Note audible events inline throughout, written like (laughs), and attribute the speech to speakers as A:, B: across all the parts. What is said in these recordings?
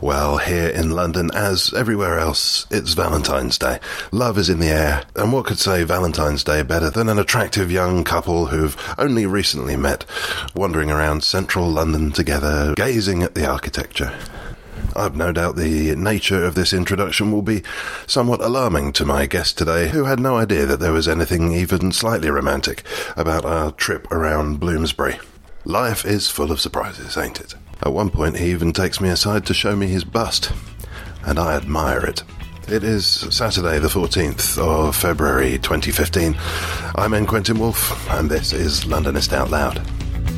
A: Well, here in London, as everywhere else, it's Valentine's Day. Love is in the air, and what could say Valentine's Day better than an attractive young couple who've only recently met, wandering around central London together, gazing at the architecture? I've no doubt the nature of this introduction will be somewhat alarming to my guest today, who had no idea that there was anything even slightly romantic about our trip around Bloomsbury. Life is full of surprises, ain't it? At one point, he even takes me aside to show me his bust, and I admire it. It is Saturday, the 14th of February 2015. I'm N. Quentin Woolf, and this is Londonist Out Loud.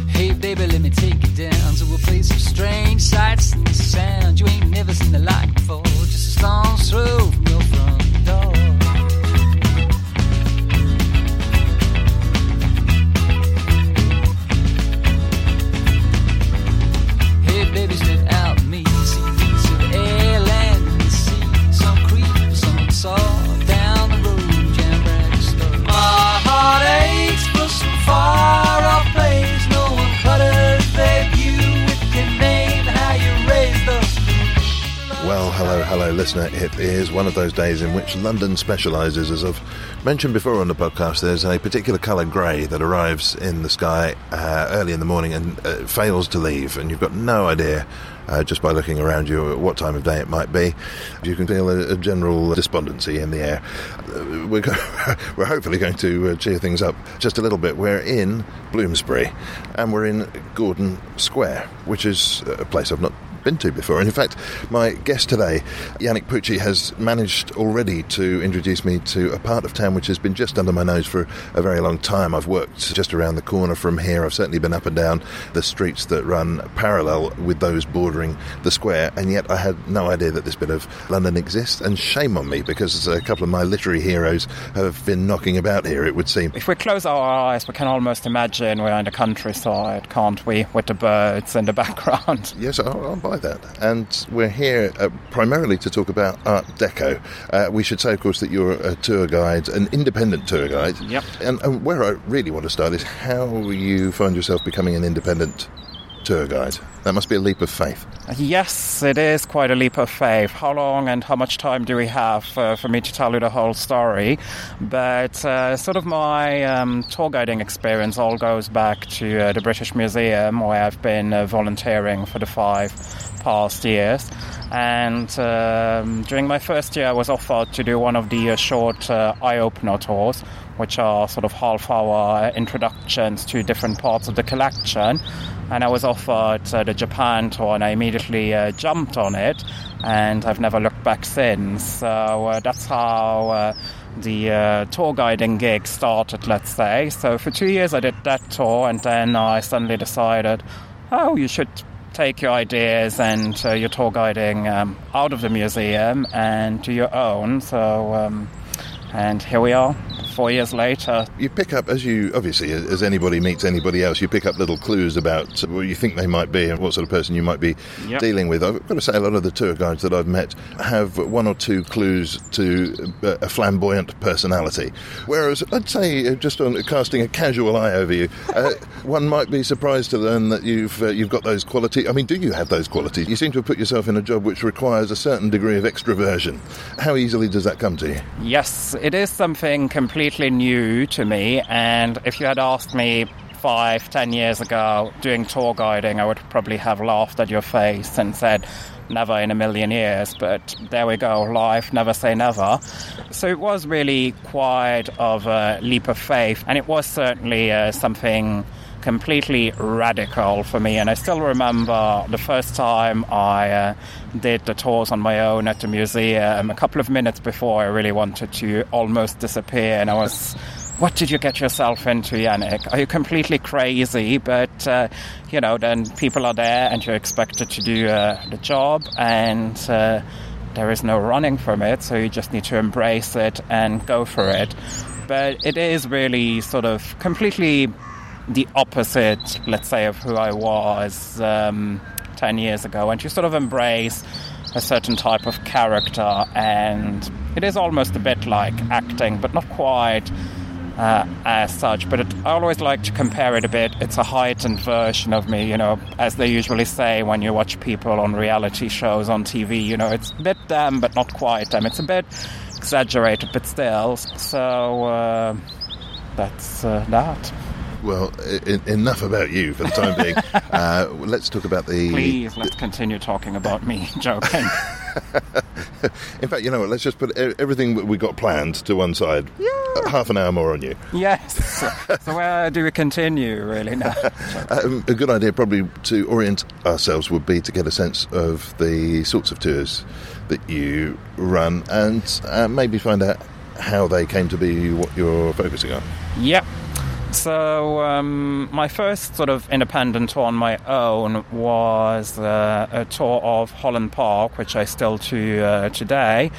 B: Hey baby, let me take you down to a place of strange sights and sounds you ain't never seen the like before. Just a stone's throw from your front far off
A: Well, hello, hello, listener. It is one of those days in which London specialises, as I've mentioned before on the podcast. There's a particular colour grey that arrives in the sky uh, early in the morning and uh, fails to leave, and you've got no idea. Uh, just by looking around you at what time of day it might be, you can feel a, a general despondency in the air. Uh, we're, go- (laughs) we're hopefully going to uh, cheer things up just a little bit. We're in Bloomsbury, and we're in Gordon Square, which is a place I've not been to before. And in fact, my guest today, Yannick Pucci, has managed already to introduce me to a part of town which has been just under my nose for a very long time. I've worked just around the corner from here. I've certainly been up and down the streets that run parallel with those bordering the square, and yet I had no idea that this bit of London exists. And shame on me because a couple of my literary heroes have been knocking about here, it would seem.
C: If we close our eyes, we can almost imagine we're in the countryside, can't we? With the birds in the (laughs) background.
A: Yes, I'll, I'll buy that. And we're here uh, primarily to talk about Art Deco. Uh, we should say, of course, that you're a tour guide, an independent tour guide.
C: Yep.
A: And, and where I really want to start is how you find yourself becoming an independent tour guide. That must be a leap of faith.
C: Yes, it is quite a leap of faith. How long and how much time do we have uh, for me to tell you the whole story? But uh, sort of my um, tour guiding experience all goes back to uh, the British Museum, where I've been uh, volunteering for the five past years. And um, during my first year, I was offered to do one of the uh, short uh, eye opener tours, which are sort of half hour introductions to different parts of the collection. And I was offered uh, the Japan tour, and I immediately uh, jumped on it, and I've never looked back since. So uh, that's how uh, the uh, tour guiding gig started, let's say. So for two years, I did that tour, and then I suddenly decided, oh, you should take your ideas and uh, your tour guiding um, out of the museum and do your own. So, um, and here we are, four years later.
A: You pick up, as you obviously, as anybody meets anybody else, you pick up little clues about what you think they might be and what sort of person you might be
C: Yep.
A: dealing with. I've got to say, a lot of the tour guides that I've met have one or two clues to uh, a flamboyant personality. Whereas, I'd say, uh, just on casting a casual eye over you, uh, (laughs) one might be surprised to learn that you've uh, you've got those qualities. I mean, do you have those qualities? You seem to have put yourself in a job which requires a certain degree of extroversion. How easily does that come to you?
C: Yes, it is something completely new to me, and if you had asked me five, ten years ago doing tour guiding, I would probably have laughed at your face and said, never in a million years, but there we go, life, never say never. So it was really quite of a leap of faith, and it was certainly uh, something completely radical for me. And I still remember the first time I uh, did the tours on my own at the museum, a couple of minutes before I really wanted to almost disappear, and I was. What did you get yourself into, Yannick? Are you completely crazy? But, uh, you know, then people are there and you're expected to do uh, the job, and uh, there is no running from it, so you just need to embrace it and go for it. But it is really sort of completely the opposite, let's say, of who I was um, 10 years ago. And you sort of embrace a certain type of character, and it is almost a bit like acting, but not quite. Uh, as such, but it, I always like to compare it a bit. It's a heightened version of me, you know, as they usually say when you watch people on reality shows on TV. You know, it's a bit them, but not quite them. It's a bit exaggerated, but still. So uh, that's uh, that.
A: Well, I- enough about you for the time being. (laughs) uh, let's talk about the.
C: Please, let's continue talking about me. (laughs) Joking. (laughs)
A: In fact, you know what? Let's just put e- everything we got planned to one side. Yeah. Half an hour more on you.
C: yes. So where do we continue, really? Now?
A: Um, a good idea, probably, to orient ourselves would be to get a sense of the sorts of tours that you run and uh, maybe find out how they came to be what you're focusing on.
C: Yep. So um, my first sort of independent tour on my own was uh, a tour of Holland Park, which I still do uh, today.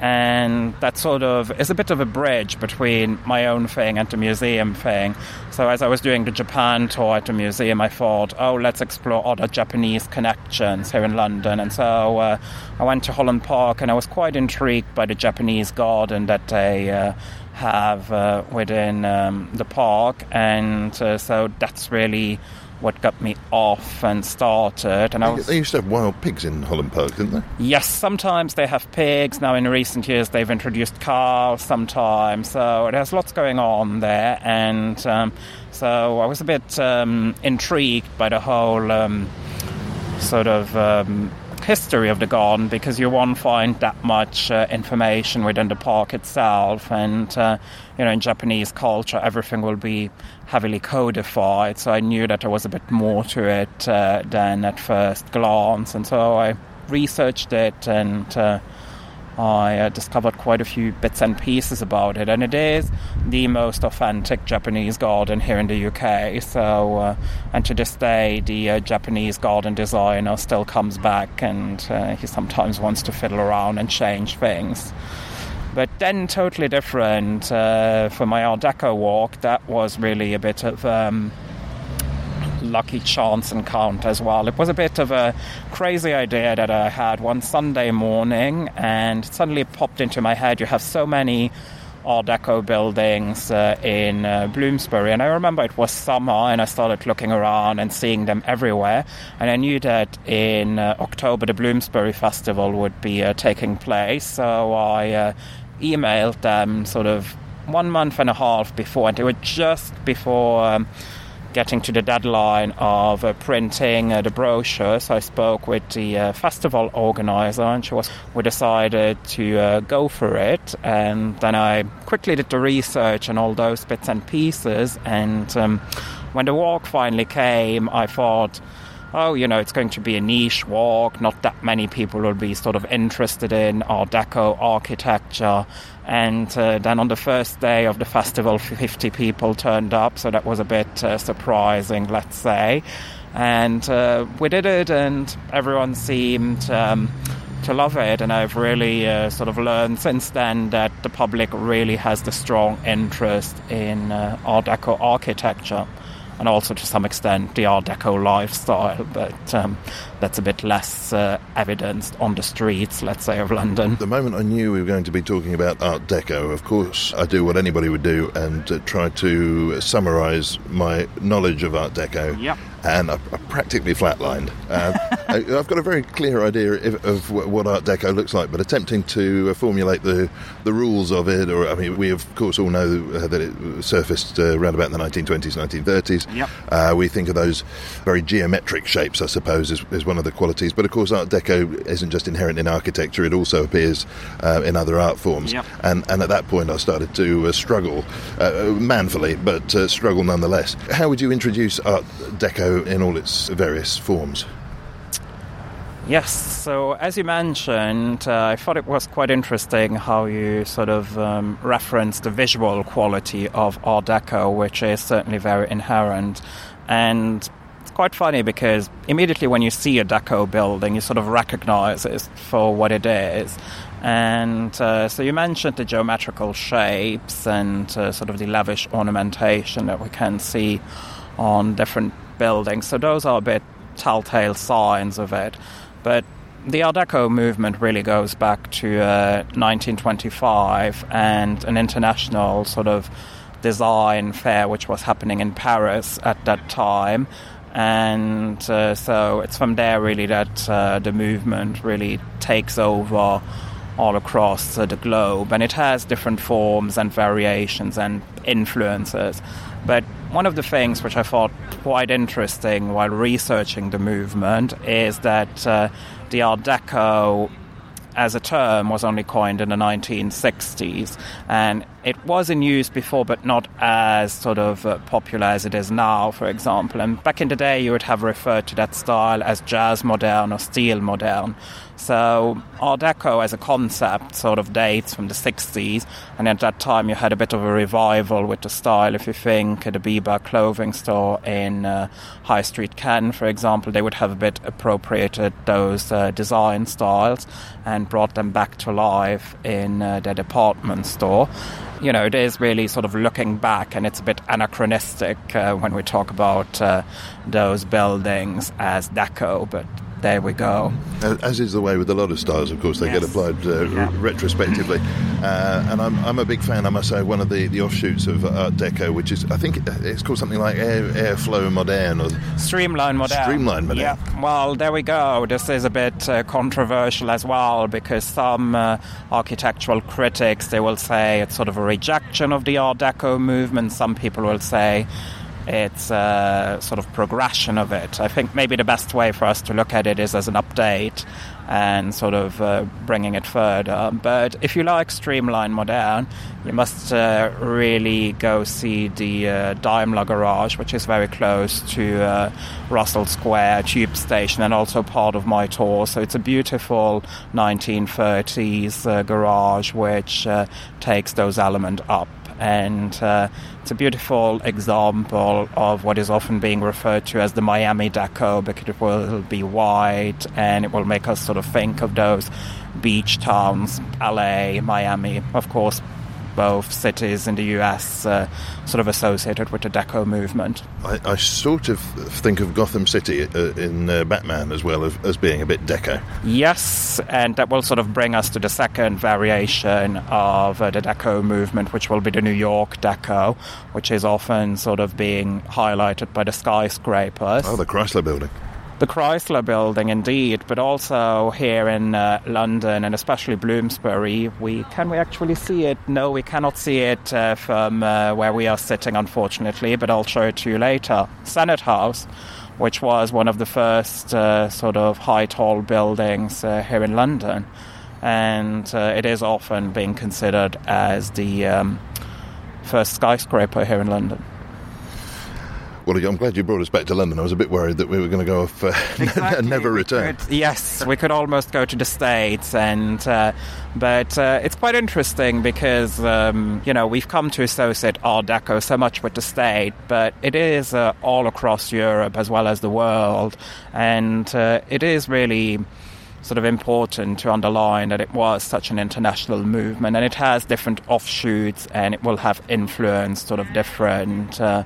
C: And that sort of is a bit of a bridge between my own thing and the museum thing. So as I was doing the Japan tour at the museum, I thought, oh, let's explore other Japanese connections here in London. And so uh, I went to Holland Park, and I was quite intrigued by the Japanese garden that they uh, have uh, within um, the park, and uh, so that's really what got me off and started. And I was
A: They used to have wild pigs in Holland Park, didn't they?
C: Yes, sometimes they have pigs. Now, in recent years, they've introduced cows sometimes. So there's lots going on there. And um, so I was a bit um, intrigued by the whole um, sort of um, history of the garden because you won't find that much uh, information within the park itself. And, uh, you know, in Japanese culture, everything will be heavily codified. So I knew that there was a bit more to it uh, than at first glance. And so I researched it and uh, I uh, discovered quite a few bits and pieces about it, and it is the most authentic Japanese garden here in the UK. So, uh, and to this day, the uh, Japanese garden designer still comes back, and uh, he sometimes wants to fiddle around and change things. But then, totally different uh, for my Art Deco walk. That was really a bit of. Um, lucky chance encounter as well. It was a bit of a crazy idea that I had one Sunday morning, and suddenly it popped into my head. You have so many Art Deco buildings uh, in uh, Bloomsbury, and I remember it was summer, and I started looking around and seeing them everywhere. And I knew that in uh, October the Bloomsbury Festival would be uh, taking place, so I uh, emailed them sort of one month and a half before, and they were just before. Um, getting to the deadline of uh, printing uh, the brochures, I spoke with the uh, festival organizer, and she was. We decided to uh, go for it, and then I quickly did the research and all those bits and pieces. And um, when the walk finally came, I thought. Oh, you know, it's going to be a niche walk. Not that many people will be sort of interested in Art Deco architecture. And uh, then on the first day of the festival, 50 people turned up, so that was a bit uh, surprising, let's say. And uh, we did it, and everyone seemed um, to love it. And I've really uh, sort of learned since then that the public really has the strong interest in uh, Art Deco architecture. And also, to some extent, the Art Deco lifestyle, but um, that's a bit less uh, evidenced on the streets, let's say, of London.
A: The moment I knew we were going to be talking about Art Deco, of course, I do what anybody would do and uh, try to summarise my knowledge of Art Deco.
C: Yep.
A: And are, are practically flatlined. Uh, (laughs) I- I've got a very clear idea of, of wh- what Art Deco looks like, but attempting to uh, formulate the the rules of it, or I mean, we of course all know uh, that it surfaced uh, around about the 1920s, 1930s.
C: Yep.
A: Uh, we think of those very geometric shapes, I suppose, as, as one of the qualities. But of course, Art Deco isn't just inherent in architecture; it also appears uh, in other art forms.
C: Yep.
A: And and at that point, I started to uh, struggle uh, manfully, but uh, struggle nonetheless. How would you introduce Art Deco in all its various forms?
C: Yes, so as you mentioned, uh, I thought it was quite interesting how you sort of um, referenced the visual quality of Art Deco, which is certainly very inherent. And it's quite funny because immediately when you see a Deco building, you sort of recognize it for what it is. And uh, so you mentioned the geometrical shapes and uh, sort of the lavish ornamentation that we can see on different buildings. So those are a bit telltale signs of it. But the Art Deco movement really goes back to uh, 1925 and an international sort of design fair which was happening in Paris at that time. And uh, so it's from there really that uh, the movement really takes over all across uh, the globe. And it has different forms and variations and influences. But one of the things which I thought quite interesting while researching the movement is that uh, the Art Deco as a term was only coined in the 1960s and it was in use before but not as sort of uh, popular as it is now for example. And back in the day you would have referred to that style as jazz modern or steel modern so art deco as a concept sort of dates from the 60s and at that time you had a bit of a revival with the style if you think at the Biba clothing store in uh, High Street Ken for example they would have a bit appropriated those uh, design styles and brought them back to life in uh, their department store. You know, it is really sort of looking back, and it's a bit anachronistic uh, when we talk about uh, those buildings as deco, but there we go.
A: Uh, As is the way with a lot of styles, of course, they get applied uh,
C: Yeah.
A: retrospectively. Uh, and I'm, I'm a big fan, I must say, of one of the, the offshoots of Art Deco, which is, I think it's called something like Air, Airflow Moderne or
C: Streamline modern.
A: Streamline modern.
C: Yeah. Well, there we go. This is a bit uh, controversial as well because some uh, architectural critics they will say it's sort of a rejection of the Art Deco movement. Some people will say it's a sort of progression of it. I think maybe the best way for us to look at it is as an update and sort of uh, bringing it further. But if you like Streamline Modern, you must uh, really go see the uh, Daimler Garage, which is very close to uh, Russell Square Tube Station and also part of my tour. So it's a beautiful 1930s uh, garage which uh, takes those elements up and uh, it's a beautiful example of what is often being referred to as the Miami Deco because it will be white and it will make us sort of think of those beach towns, LA, Miami, of course. Both cities in the US uh, sort of associated with the Deco movement.
A: I, I sort of think of Gotham City uh, in uh, Batman as well as, as being a bit deco.
C: Yes, and that will sort of bring us to the second variation of uh, the Deco movement, which will be the New York Deco, which is often sort of being highlighted by the skyscrapers.
A: Oh, the Chrysler Building.
C: The Chrysler Building, indeed, but also here in uh, London and especially Bloomsbury, we can we actually see it? No, we cannot see it uh, from uh, where we are sitting, unfortunately. But I'll show it to you later. Senate House, which was one of the first uh, sort of high tall buildings uh, here in London, and uh, it is often being considered as the um, first skyscraper here in London.
A: Well, I'm glad you brought us back to London. I was a bit worried that we were going to go off uh, (laughs) and never return.
C: could- (laughs) yes, we could almost go to the states, and uh, but uh, it's quite interesting because um, you know we've come to associate Art Deco so much with the state, but it is uh, all across Europe as well as the world, and uh, it is really sort of important to underline that it was such an international movement and it has different offshoots and it will have influence sort of different uh,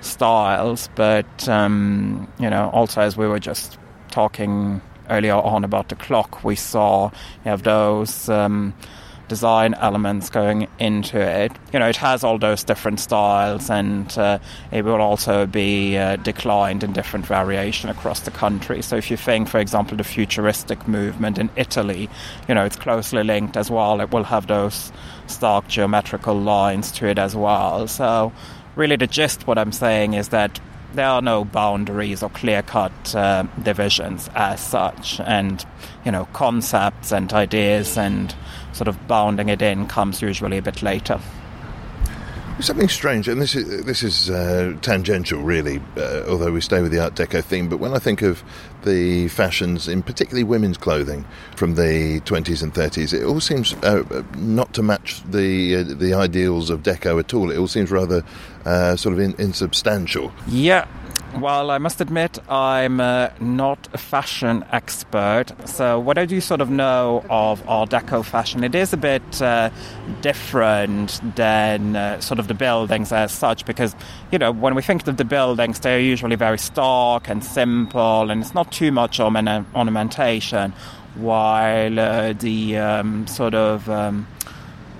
C: styles but um, you know also as we were just talking earlier on about the clock we saw you have those um, design elements going into it. You know, it has all those different styles, and uh, it will also be uh, declined in different variation across the country. So, if you think, for example, the futuristic movement in Italy, you know, it's closely linked as well. It will have those stark geometrical lines to it as well. So, really, the gist what I'm saying is that there are no boundaries or clear cut uh, divisions as such. And, you know, concepts and ideas and sort of bounding it in comes usually a bit later.
A: Something strange, and this is this is uh, tangential, really. Uh, although we stay with the Art Deco theme, but when I think of the fashions, in particularly women's clothing from the 20s and 30s, it all seems uh, not to match the uh, the ideals of Deco at all. It all seems rather uh, sort of in, insubstantial.
C: Yeah, well, I must admit, I'm uh, not a fashion expert. So, what I do sort of know of Art Deco fashion, it is a bit uh, different than uh, sort of the buildings as such, because, you know, when we think of the buildings, they're usually very stark and simple, and it's not too much ornamentation, while uh, the um, sort of um,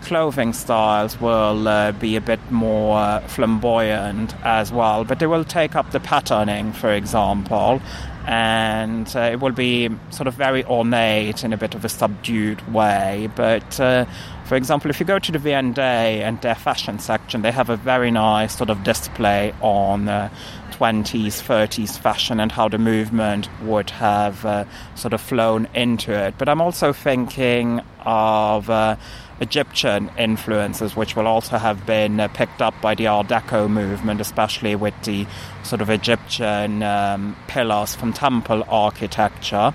C: clothing styles will uh, be a bit more uh, flamboyant as well, but they will take up the patterning, for example, and uh, it will be sort of very ornate in a bit of a subdued way. But uh, for example, if you go to the V&A and their fashion section, they have a very nice sort of display on 20s, uh, 30s fashion and how the movement would have uh, sort of flown into it. But I'm also thinking of Egyptian influences, which will also have been uh, picked up by the Art Deco movement, especially with the sort of Egyptian um, pillars from temple architecture.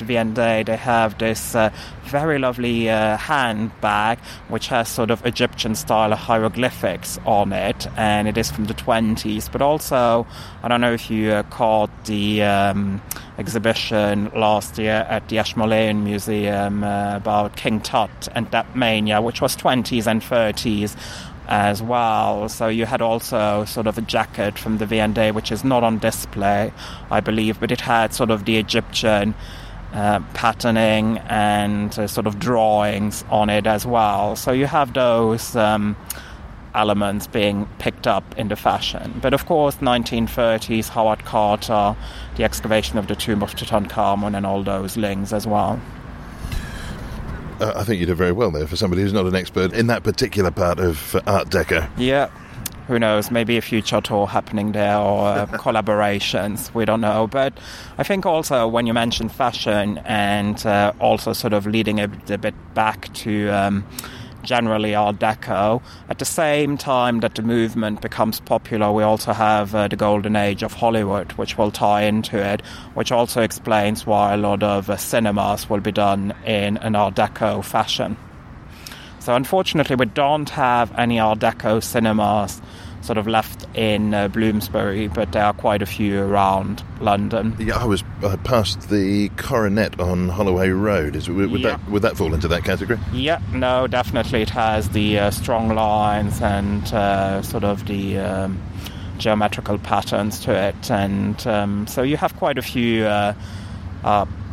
C: At the end they have this uh, very lovely uh, handbag which has sort of Egyptian style hieroglyphics on it, and it is from the 20s. But also, I don't know if you uh, caught the um, exhibition last year at the Ashmolean Museum uh, about King Tut and that mania, which was 20s and 30s as well. So you had also sort of a jacket from the V&A, which is not on display, I believe, but it had sort of the Egyptian uh, patterning and uh, sort of drawings on it as well. So you have those um, elements being picked up in the fashion. But of course, 1930s, Howard Carter, the excavation of the tomb of Tutankhamun, and all those links as well.
A: Uh, I think you did very well there for somebody who's not an expert in that particular part of Art Deco.
C: Yeah, who knows, maybe a future tour happening there or uh, (laughs) collaborations. We don't know. But I think also when you mention fashion and uh, also sort of leading a, a bit back to. Um, generally Art Deco. At the same time that the movement becomes popular, we also have uh, the golden age of Hollywood, which will tie into it, which also explains why a lot of uh, cinemas will be done in an Art Deco fashion. So unfortunately, we don't have any Art Deco cinemas sort of left in uh, Bloomsbury, but there are quite a few around London.
A: Yeah, I was uh, past the Coronet on Holloway Road. Is would, yeah. that would that fall into that category?
C: Yeah, no, definitely. It has the uh, strong lines and uh, sort of the. Um, geometrical patterns to it, and um, so you have quite a few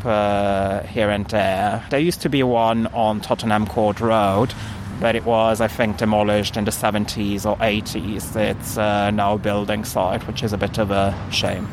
C: uh, here and there. There used to be one on Tottenham Court Road, but it was, I think, demolished in the 70s or 80s. It's uh, now a building site, which is a bit of a shame.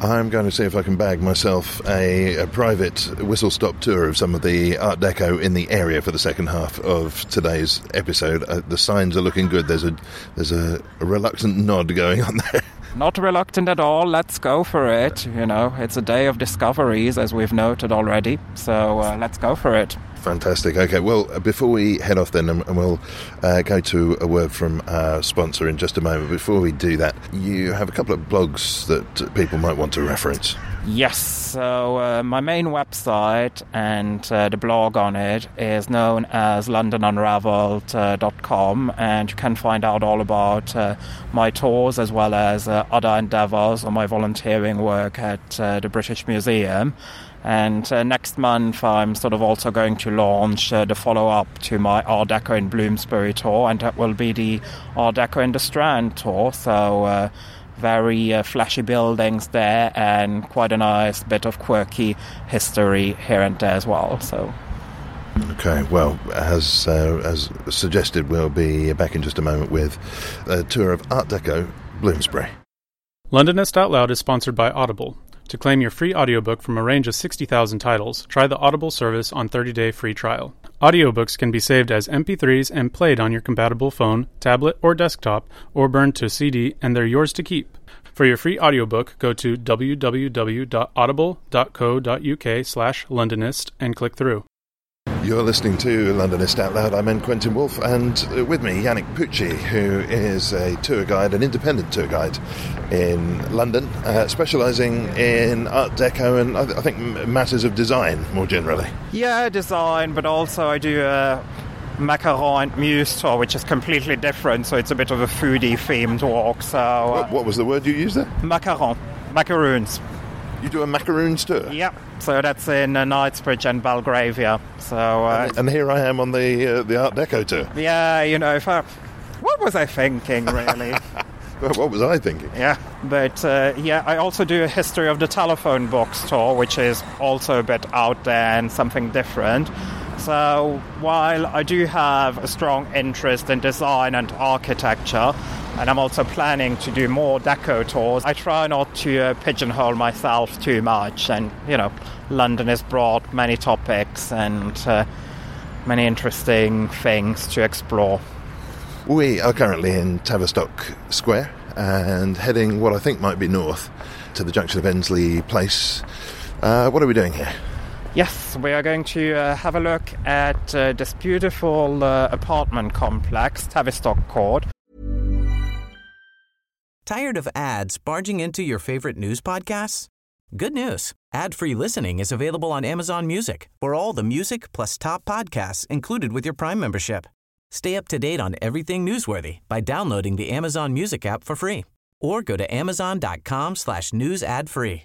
A: I'm going to see if I can bag myself a, a, private whistle stop tour of some of the Art Deco in the area for the second half of today's episode. Uh, the signs are looking good. There's a there's a reluctant nod going on (laughs) there.
C: Not reluctant at all. Let's go for it. You know, it's a day of discoveries, as we've noted already. So uh, let's go for it.
A: Fantastic. Okay, well, uh, before we head off then, and we'll uh, go to a word from our sponsor in just a moment, before we do that, you have a couple of blogs that people might want to reference.
C: Yes, so uh, my main website and uh, the blog on it is known as londonunraveled.com, and you can find out all about uh, my tours as well as uh, other endeavours or my volunteering work at uh, the British Museum. And uh, next month, I'm sort of also going to launch the follow up to my Art Deco in Bloomsbury tour, and that will be the Art Deco in the Strand tour. So, very uh, flashy buildings there, and quite a nice bit of quirky history here and there as well. So,
A: Okay, well, as uh, as suggested, we'll be back in just a moment with a tour of Art Deco Bloomsbury.
D: Londonist Out Loud is sponsored by Audible. To claim your free audiobook from a range of 60,000 titles, try the Audible service on 30-day free trial. Audiobooks can be saved as MP3s and played on your compatible phone, tablet, or desktop, or burned to CD, and they're yours to keep. For your free audiobook, go to www.audible.co.uk slash Londonist and click through.
A: You're listening to Londonist Out Loud. I'm N. Quentin Woolf, and uh, with me, Yannick Pucci, who is a tour guide, an independent tour guide in London, uh, specialising in Art Deco and I, th- I think matters of design more generally.
C: Yeah, design, but also I do a macaron and muse tour, which is completely different. So it's a bit of a foodie themed walk. So uh,
A: What, what was the word you used there?
C: macaron, macaroons.
A: You do a macaroons tour.
C: Yep. So that's in uh, Knightsbridge and Belgravia. So uh,
A: And here I am on the uh, the Art Deco tour.
C: yeah, you know, I, what was I thinking really? (laughs)
A: What was I thinking?
C: Yeah, but uh, yeah, I also do a history of the telephone box tour, which is also a bit out there and something different. So while I do have a strong interest in design and architecture, and I'm also planning to do more deco tours, I try not to uh, pigeonhole myself too much. And you know, London has brought many topics and uh, many interesting things to explore.
A: We are currently in Tavistock Square and heading what I think might be north to the junction of Endsleigh Place. Uh, what are we doing here?
C: Yes, we are going to uh, have a look at uh, this beautiful uh, apartment complex, Tavistock Court.
E: Tired of ads barging into your favorite news podcasts? Good news. Ad-free listening is available on Amazon Music for all the music plus top podcasts included with your Prime membership. Stay up to date on everything newsworthy by downloading the Amazon Music app for free or go to amazon.com slash news ad free.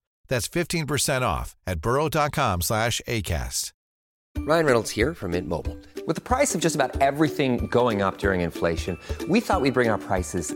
F: That's 15% off at burrow.com slash ACAST.
G: Ryan Reynolds here from Mint Mobile. With the price of just about everything going up during inflation, we thought we'd bring our prices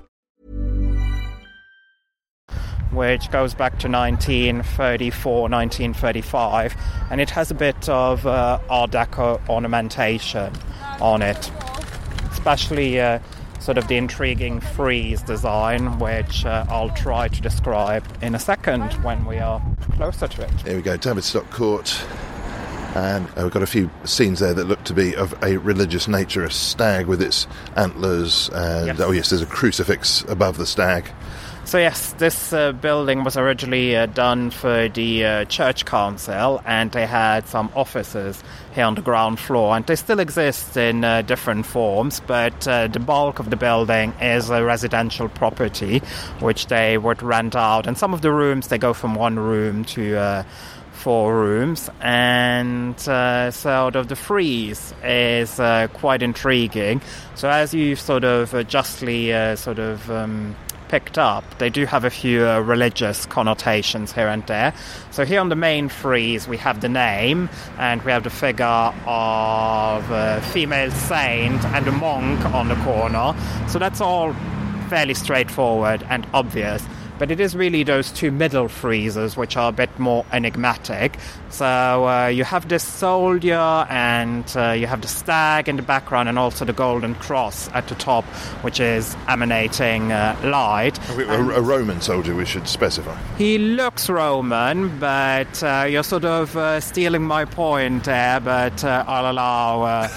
C: which goes back to 1934, 1935, and it has a bit of uh, Art Deco ornamentation on it, especially uh, sort of the intriguing frieze design, which uh, I'll try to describe in a second when we are closer to it.
A: Here we go, Tavistock Court. And uh, we've got a few scenes there that look to be of a religious nature. A stag with its antlers, and
C: Yes.
A: oh yes, there's a crucifix above the stag.
C: So yes, this uh, building was originally uh, done for the uh, church council, and they had some offices here on the ground floor, and they still exist in uh, different forms. But uh, the bulk of the building is a residential property, which they would rent out, and some of the rooms they go from one room to. Uh, four rooms, and uh, sort of the frieze is uh, quite intriguing. So as you sort of uh, justly uh, sort of um, picked up, they do have a few uh, religious connotations here and there. So here on the main frieze, we have the name, and we have the figure of a female saint and a monk on the corner. So that's all fairly straightforward and obvious. But it is really those two middle friezes which are a bit more enigmatic. So uh, you have this soldier and uh, you have the stag in the background and also the golden cross at the top, which is emanating uh, light.
A: A, a Roman soldier, we should specify.
C: He looks Roman, but uh, you're sort of uh, stealing my point there, but uh, I'll allow uh,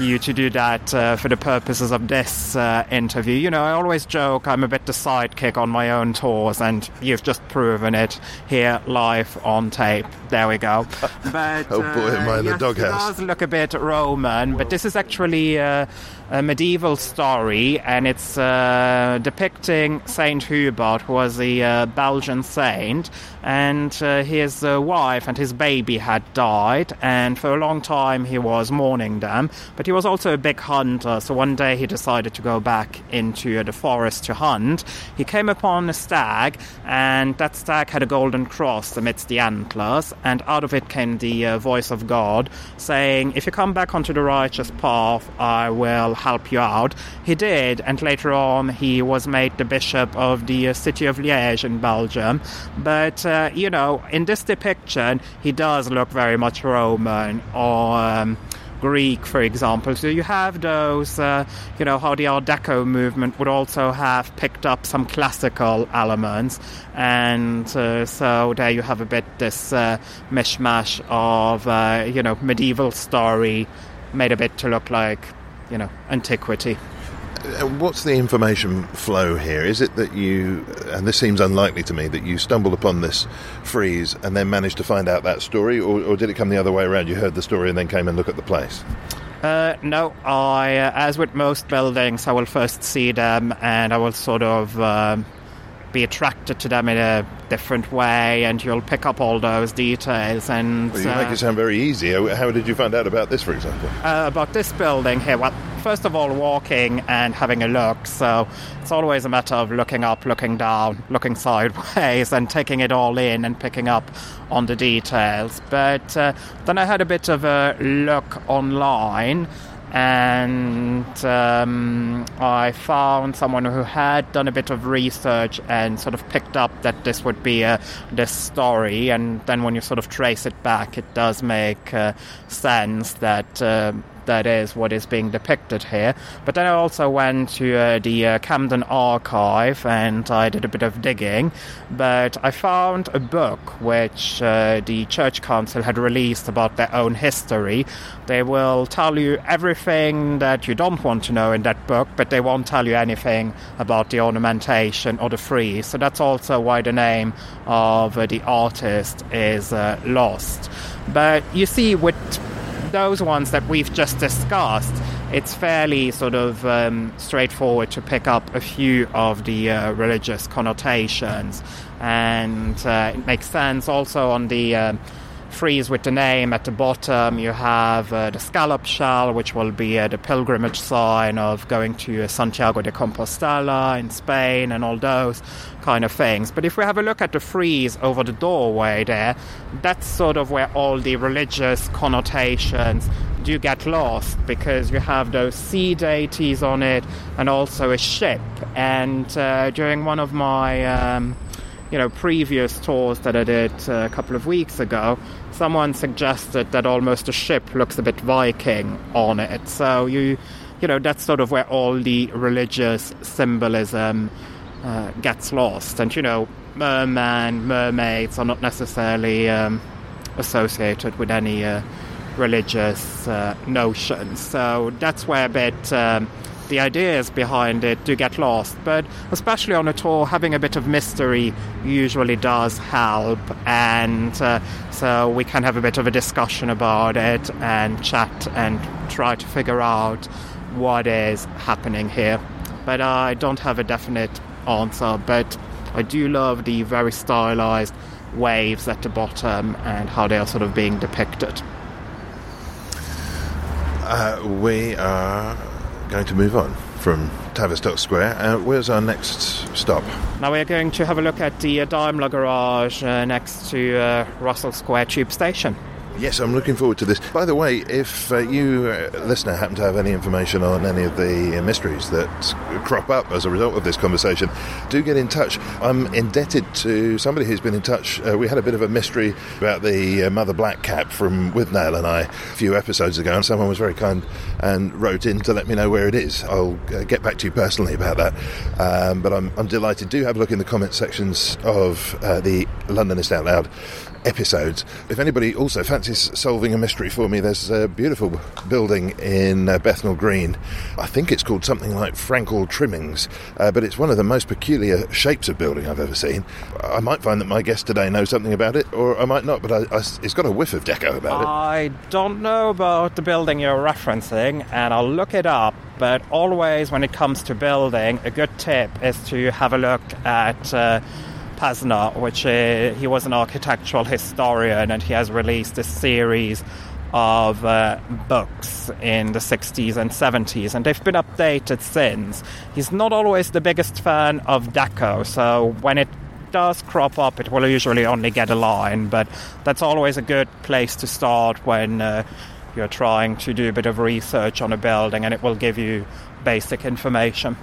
C: you to do that uh, for the purposes of this uh, interview. You know, I always joke I'm a bit the sidekick on my own tours, and you've just proven it here live on tape. There we go. (laughs) But,
A: Oh, boy, am I in the
C: yes,
A: doghouse.
C: It does look a bit Roman, but this is actually uh, a medieval story, and it's uh, depicting Saint Hubert, who was a uh, Belgian saint, and uh, his uh, wife and his baby had died, and for a long time he was mourning them. But he was also a big hunter, so one day he decided to go back into the forest to hunt. He came upon a stag, and that stag had a golden cross amidst the antlers, and out of it came the uh, voice of God saying, If you come back onto the righteous path, I will help you out. He did, and later on he was made the bishop of the uh, city of Liège in Belgium. But, uh, you know, in this depiction, he does look very much Roman or. Um, Greek, for example. So you have those, uh, you know, how the Art Deco movement would also have picked up some classical elements, and uh, so there you have a bit this uh, mishmash of, uh, you know, medieval story made a bit to look like, you know, antiquity.
A: Uh, What's the information flow here? Is it that you, and this seems unlikely to me, that you stumbled upon this freeze and then managed to find out that story, or, or did it come the other way around? You heard the story and then came and looked at the place?
C: Uh, no, I, uh, as with most buildings, I will first see them and I will sort of um, be attracted to them in a different way, and you'll pick up all those details. And
A: Well, you
C: uh,
A: make it sound very easy. How how did you find out about this, for example?
C: uh, about this building here, well, first of all, walking and having a look. So it's always a matter of looking up, looking down, looking sideways, (laughs) and taking it all in and picking up on the details. But uh, then I had a bit of a look online. And um, I found someone who had done a bit of research and sort of picked up that this would be a, this story. And then when you sort of trace it back, it does make uh, sense that uh, that is what is being depicted here. But then I also went to uh, the uh, Camden Archive and I did a bit of digging. But I found a book which uh, the Church Council had released about their own history. They will tell you everything that you don't want to know in that book, but they won't tell you anything about the ornamentation or the frieze. So that's also why the name of uh, the artist is uh, lost. But you see, with those ones that we've just discussed, it's fairly sort of um, straightforward to pick up a few of the uh, religious connotations, and uh, it makes sense also on the. um frieze with the name at the bottom. You have uh, the scallop shell, which will be uh, the pilgrimage sign of going to uh, Santiago de Compostela in Spain and all those kind of things. But if we have a look at the frieze over the doorway there, that's sort of where all the religious connotations do get lost because you have those sea deities on it and also a ship. And uh, during one of my um, you know previous tours that I did uh, a couple of weeks ago, someone suggested that almost a ship looks a bit Viking on it. So you you know that's sort of where all the religious symbolism uh, gets lost. And you know, merman, mermaids are not necessarily um, associated with any uh, religious uh, notions. So that's where a bit. Um, the ideas behind it do get lost, but especially on a tour, having a bit of mystery usually does help, and uh, so we can have a bit of a discussion about it and chat and try to figure out what is happening here. But I don't have a definite answer, but I do love the very stylized waves at the bottom and how they are sort of being depicted.
A: Uh, we are going to move on from Tavistock Square. Uh, where's our next stop?
C: Now we are going to have a look at the uh, Daimler garage uh, next to uh, Russell Square Tube Station.
A: Yes, I'm looking forward to this. By the way, if uh, you, uh, listener, happen to have any information on any of the mysteries that crop up as a result of this conversation, do get in touch. I'm indebted to somebody who's been in touch. Uh, we had a bit of a mystery about the uh, Mother Black Cap from Withnail and I a few episodes ago, and someone was very kind and wrote in to let me know where it is. I'll uh, get back to you personally about that. Um, but I'm, I'm delighted. Do have a look in the comment sections of uh, the Londonist Out Loud episodes. If anybody also fancies solving a mystery for me, there's a beautiful building in uh, Bethnal Green. I think it's called something like Frankel Trimmings, uh, but it's one of the most peculiar shapes of building I've ever seen. I might find that my guest today knows something about it, or I might not, but I, I, it's got a whiff of deco about it.
C: I don't know about the building you're referencing, and I'll look it up. But always, when it comes to building, a good tip is to have a look at uh, Pevsner, which uh, he was an architectural historian, and he has released a series of uh, books in the 60s and 70s, and they've been updated since. He's not always the biggest fan of deco, so when it does crop up, it will usually only get a line, but that's always a good place to start when uh, you're trying to do a bit of research on a building, and it will give you basic information.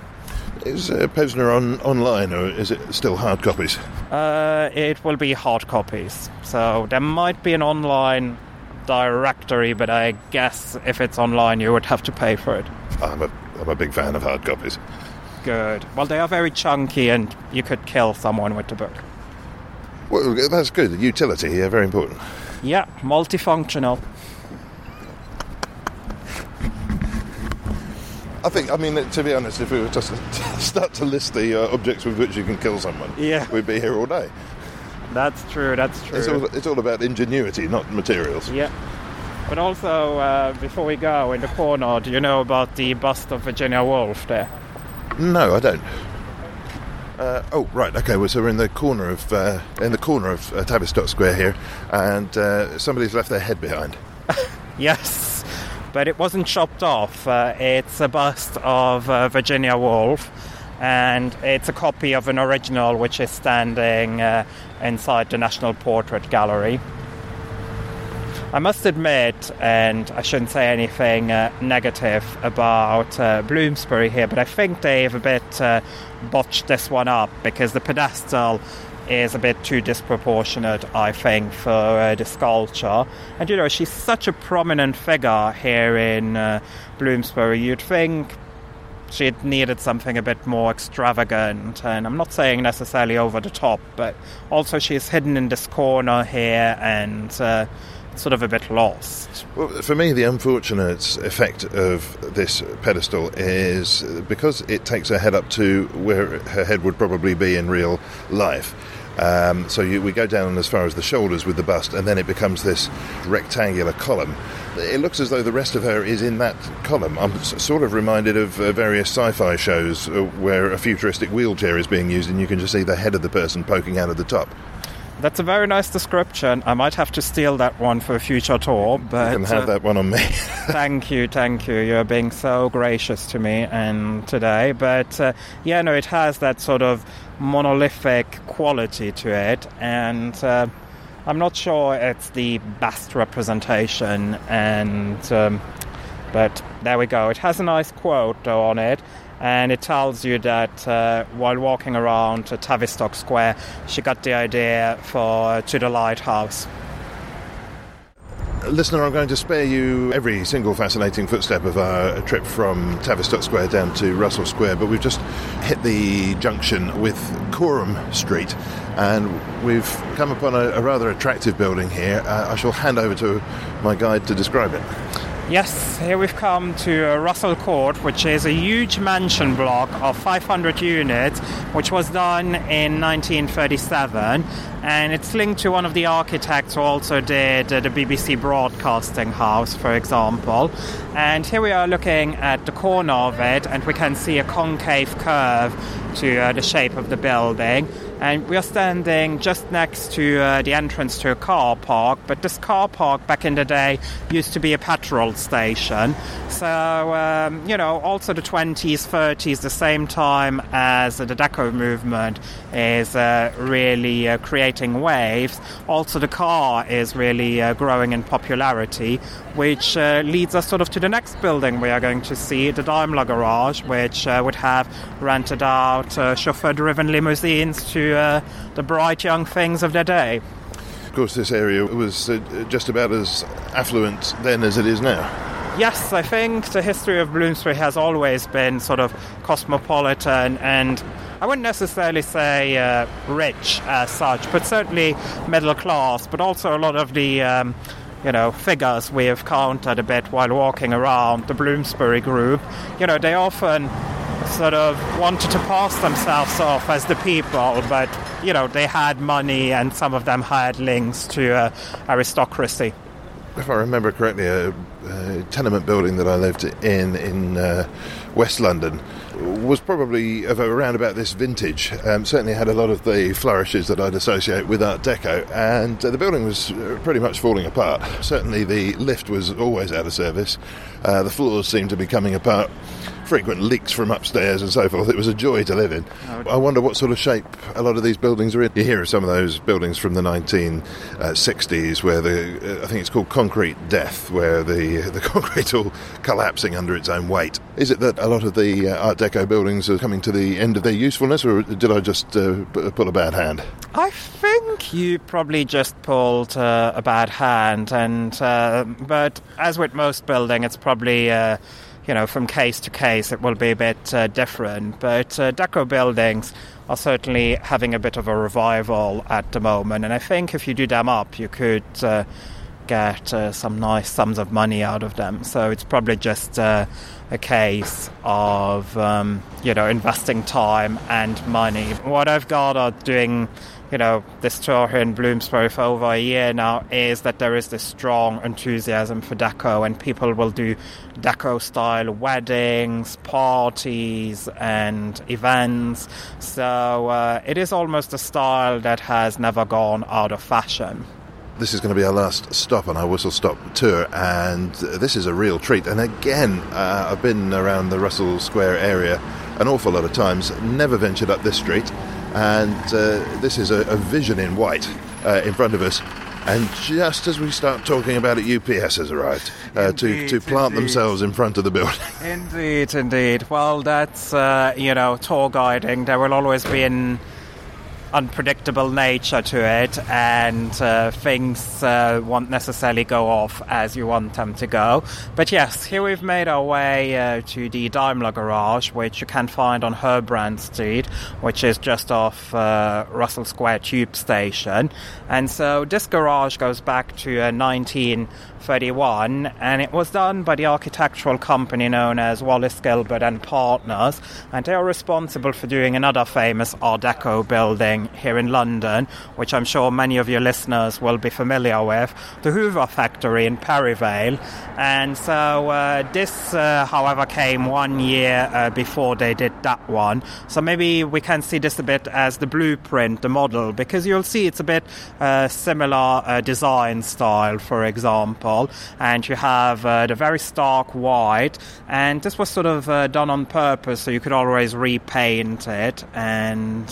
A: Is uh, Pevsner on online, or is it still hard copies?
C: Uh, it will be hard copies, so there might be an online directory, but I guess if it's online, you would have to pay for it.
A: I'm a, I'm a big fan of hard copies.
C: Good. Well, they are very chunky, and you could kill someone with the book.
A: Well, that's good. Utility, yeah, very important.
C: Yeah, multifunctional.
A: I think, I mean, to be honest, if we were just to (laughs) start to list the uh, objects with which you can kill someone,
C: Yeah.
A: we'd be here all day.
C: That's true. That's true.
A: It's all, it's all about ingenuity, not materials.
C: Yeah. But also, uh, before we go, in the corner, do you know about the bust of Virginia Woolf there?
A: No, I don't. Uh, oh, right. Okay. Well, so we're in the corner of uh, in the corner of uh, Tavistock Square here, and uh, somebody's left their head behind. (laughs)
C: Yes, but it wasn't chopped off. Uh, it's a bust of uh, Virginia Woolf, and it's a copy of an original which is standing uh, inside the National Portrait Gallery. I must admit, and I shouldn't say anything uh, negative about uh, Bloomsbury here, but I think they've a bit uh, botched this one up because the pedestal is a bit too disproportionate, I think, for uh, the sculpture. And you know, she's such a prominent figure here in uh, Bloomsbury, you'd think she'd needed something a bit more extravagant. And I'm not saying necessarily over the top, but also she's hidden in this corner here and uh, sort of a bit lost.
A: Well, for me, the unfortunate effect of this pedestal is because it takes her head up to where her head would probably be in real life. Um, so you, we go down as far as the shoulders with the bust, and then it becomes this rectangular column. It looks as though the rest of her is in that column. I'm s- sort of reminded of uh, various sci-fi shows uh, where a futuristic wheelchair is being used, and you can just see the head of the person poking out of the top.
C: That's a very nice description. I might have to steal that one for a future tour, but
A: You can have
C: uh,
A: that one on me. (laughs)
C: thank you, thank you. You're being so gracious to me and today. But uh, yeah, no, it has that sort of monolithic quality to it, and uh, I'm not sure it's the best representation. And um, but there we go. It has a nice quote on it. And it tells you that uh, while walking around Tavistock Square, she got the idea for to the lighthouse.
A: Listener, I'm going to spare you every single fascinating footstep of our trip from Tavistock Square down to Russell Square, but we've just hit the junction with Coram Street and we've come upon a, a rather attractive building here. Uh, I shall hand over to my guide to describe it.
C: Yes, here we've come to uh, Russell Court, which is a huge mansion block of 500 units, which was done in 1937, and it's linked to one of the architects who also did uh, the BBC Broadcasting House, for example. And here we are looking at the corner of it, and we can see a concave curve to uh, the shape of the building. And we are standing just next to uh, the entrance to a car park, but this car park back in the day used to be a petrol station. So, um, you know, also the 20s, 30s, the same time as the Deco movement is uh, really uh, creating waves, also the car is really uh, growing in popularity, which uh, leads us sort of to the next building we are going to see, the Daimler Garage, which would have rented out uh, chauffeur-driven limousines to uh, the bright young things of their day.
A: Of course, this area was uh, just about as affluent then as it is now.
C: Yes, I think the history of Bloomsbury has always been sort of cosmopolitan and I wouldn't necessarily say uh, rich as such, but certainly middle class, but also a lot of the. Um, you know, figures we have counted a bit while walking around the Bloomsbury group, you know, they often sort of wanted to pass themselves off as the people, but, you know, they had money and some of them had links to uh, aristocracy.
A: If I remember correctly, a, a, tenement building that I lived in in uh, West London was probably of around about this vintage. Um, certainly had a lot of the flourishes that I'd associate with Art Deco, and uh, the building was uh, pretty much falling apart. Certainly, the lift was always out of service. Uh, the floors seemed to be coming apart frequent leaks from upstairs and so forth. It was a joy to live in. I wonder what sort of shape a lot of these buildings are in. You hear of some of those buildings from the 1960s where the, uh, I think it's called concrete death, where the, (laughs) the concrete all collapsing under its own weight. Is it that a lot of the uh, Art Deco buildings are coming to the end of their usefulness, or did I just uh, pull a bad hand?
C: I think you probably just pulled uh, a bad hand, and uh, but as with most building, it's probably uh, you know, from case to case, it will be a bit uh, different. But uh, Deco buildings are certainly having a bit of a revival at the moment, and I think if you do them up, you could uh, get uh, some nice sums of money out of them. So it's probably just uh, a case of um, you know investing time and money. What I've got are doing you know, this tour here in Bloomsbury for over a year now is that there is this strong enthusiasm for deco, and people will do deco style weddings, parties, and events. So uh, it is almost a style that has never gone out of fashion.
A: This is going to be our last stop on our whistle stop tour, and this is a real treat. And again, uh, I've been around the Russell Square area an awful lot of times, never ventured up this street and uh, this is a, a, vision in white uh, in front of us. And just as we start talking about it, UPS has arrived uh, indeed, to, to plant indeed. themselves in front of the building. (laughs)
C: Indeed, indeed. Well, that's, uh, you know, tour guiding. There will always be an unpredictable nature to it, and uh, things uh, won't necessarily go off as you want them to go. But yes, here we've made our way uh, to the Daimler garage, which you can find on Herbrand Street, which is just off uh, Russell Square Tube Station. And so this garage goes back to 19. Uh, 31, and it was done by the architectural company known as Wallis Gilbert and Partners, and they are responsible for doing another famous Art Deco building here in London, which I'm sure many of your listeners will be familiar with, the Hoover Factory in Perivale. And so uh, this, uh, however, came one year uh, before they did that one. So maybe we can see this a bit as the blueprint, the model, because you'll see it's a bit uh, similar uh, design style, for example and you have uh, the very stark white. And this was sort of done on purpose, so you could always repaint it and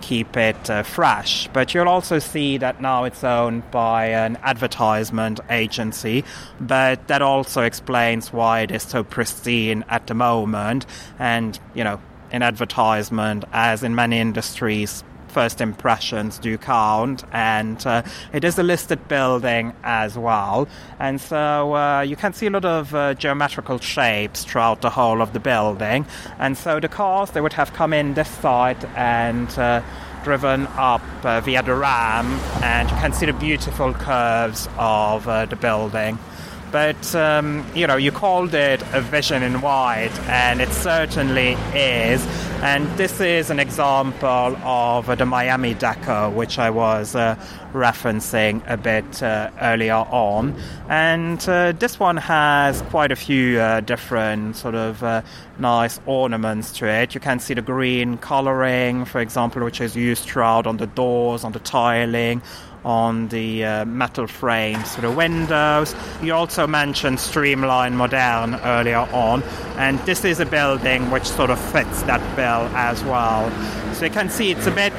C: keep it uh, fresh. But you'll also see that now it's owned by an advertisement agency, but that also explains why it is so pristine at the moment. And you know, in advertisement, as in many industries, first impressions do count, and uh, it is a listed building as well. And so uh, you can see a lot of uh, geometrical shapes throughout the whole of the building. And so the cars they would have come in this side and uh, driven up uh, via the ram, and you can see the beautiful curves of uh, the building but um, you know you called it a vision in white and it certainly is. And this is an example of the miami deco which i was uh, referencing a bit uh, earlier on. And uh, this one has quite a few uh, different sort of uh, nice ornaments to it. You can see the green coloring for example which is used throughout on the doors on the tiling on the uh, metal frames for the windows. You also mentioned Streamline Modern earlier on, and this is a building which sort of fits that bill as well. So you can see it's a bit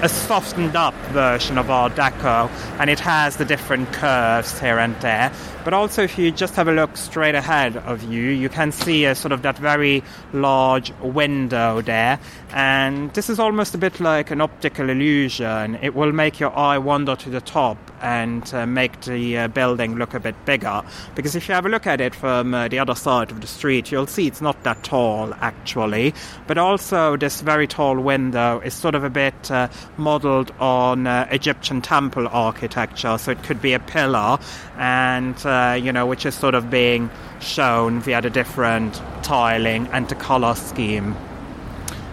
C: a softened up version of Art Deco, and it has the different curves here and there. But also, if you just have a look straight ahead of you, you can see a sort of that very large window there. And this is almost a bit like an optical illusion. It will make your eye wander to the top and uh, make the uh, building look a bit bigger. Because if you have a look at it from uh, the other side of the street, you'll see it's not that tall actually. But also, this very tall window is sort of a bit uh, modeled on uh, Egyptian temple architecture, so it could be a pillar, and uh, you know, which is sort of being shown via the different tiling and the color scheme.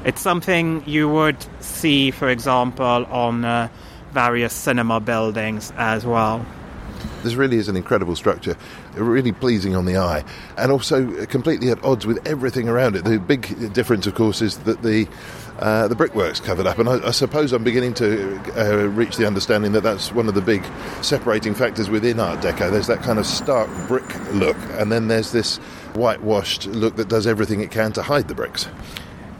C: It's something you would see, for example, on various cinema buildings as well.
A: This really is an incredible structure, really pleasing on the eye, and also completely at odds with everything around it. The big difference, of course, is that the uh, the brickwork's covered up, and I, I suppose I'm beginning to uh, reach the understanding that that's one of the big separating factors within Art Deco. There's that kind of stark brick look, and then there's this whitewashed look that does everything it can to hide the bricks.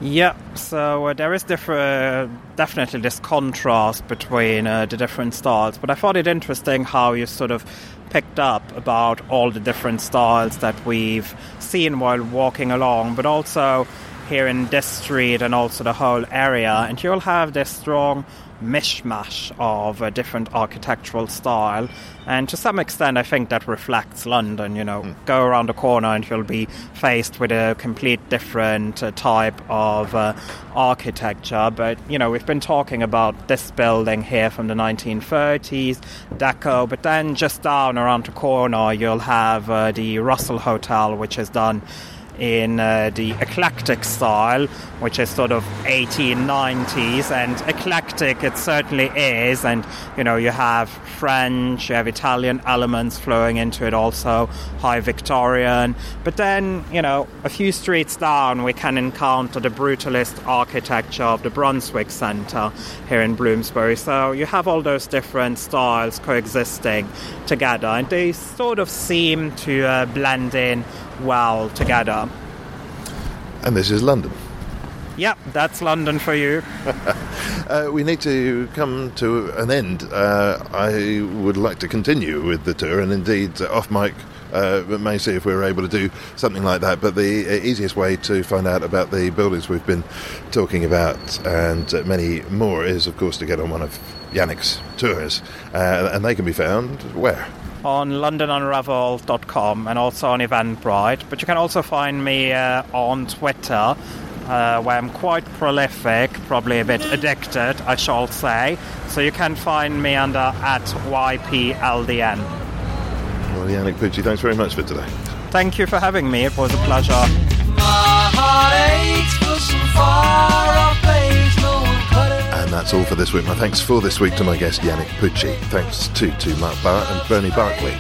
C: Yeah, so uh, there is differ- definitely this contrast between uh, the different styles, but I thought it interesting how you sort of picked up about all the different styles that we've seen while walking along, but also here in this street and also the whole area, and you'll have this strong mishmash of a different architectural style. And to some extent, I think that reflects London. You know, go around the corner and you'll be faced with a complete different uh, type of uh, architecture. But, you know, we've been talking about this building here from the 1930s, Deco, but then just down around the corner, you'll have uh, the Russell Hotel, which is done in uh, the eclectic style, which is sort of 1890s, and eclectic it certainly is. And you know, you have French, you have Italian elements flowing into it, also high Victorian. But then, you know, a few streets down, we can encounter the brutalist architecture of the Brunswick Centre here in Bloomsbury. So you have all those different styles coexisting together, and they sort of seem to uh, blend in well together.
A: And this is London.
C: Yep, that's London for you. (laughs)
A: Uh, we need to come to an end. Uh, I would like to continue with the tour, and indeed, uh, off mic, uh, may see if we're able to do something like that. But the uh, easiest way to find out about the buildings we've been talking about and uh, many more is, of course, to get on one of Yannick's tours, uh, and they can be found where?
C: On londonunravel.com and also on Eventbrite. But you can also find me uh, on Twitter, uh, where I'm quite prolific, probably a bit addicted, I shall say. So you can find me under at YPLDN.
A: Well, Yannick Pucci, thanks very much for today.
C: Thank you for having me. It was a pleasure.
A: That's all for this week. My thanks for this week to my guest Yannick Pucci. Thanks too to Mark Barrett and Bernie Barkley.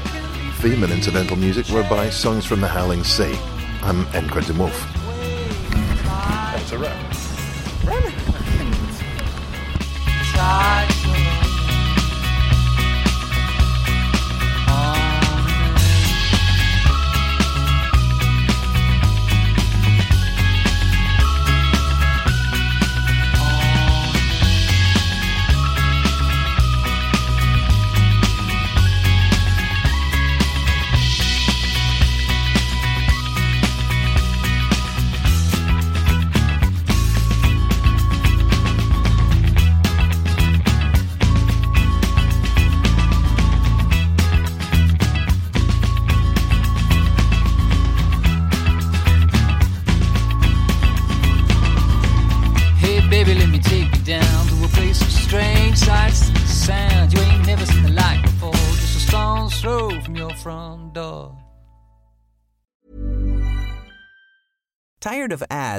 A: Theme and incidental music were by Songs from the Howling Sea. I'm N. Quentin Woolf. That's a wrap.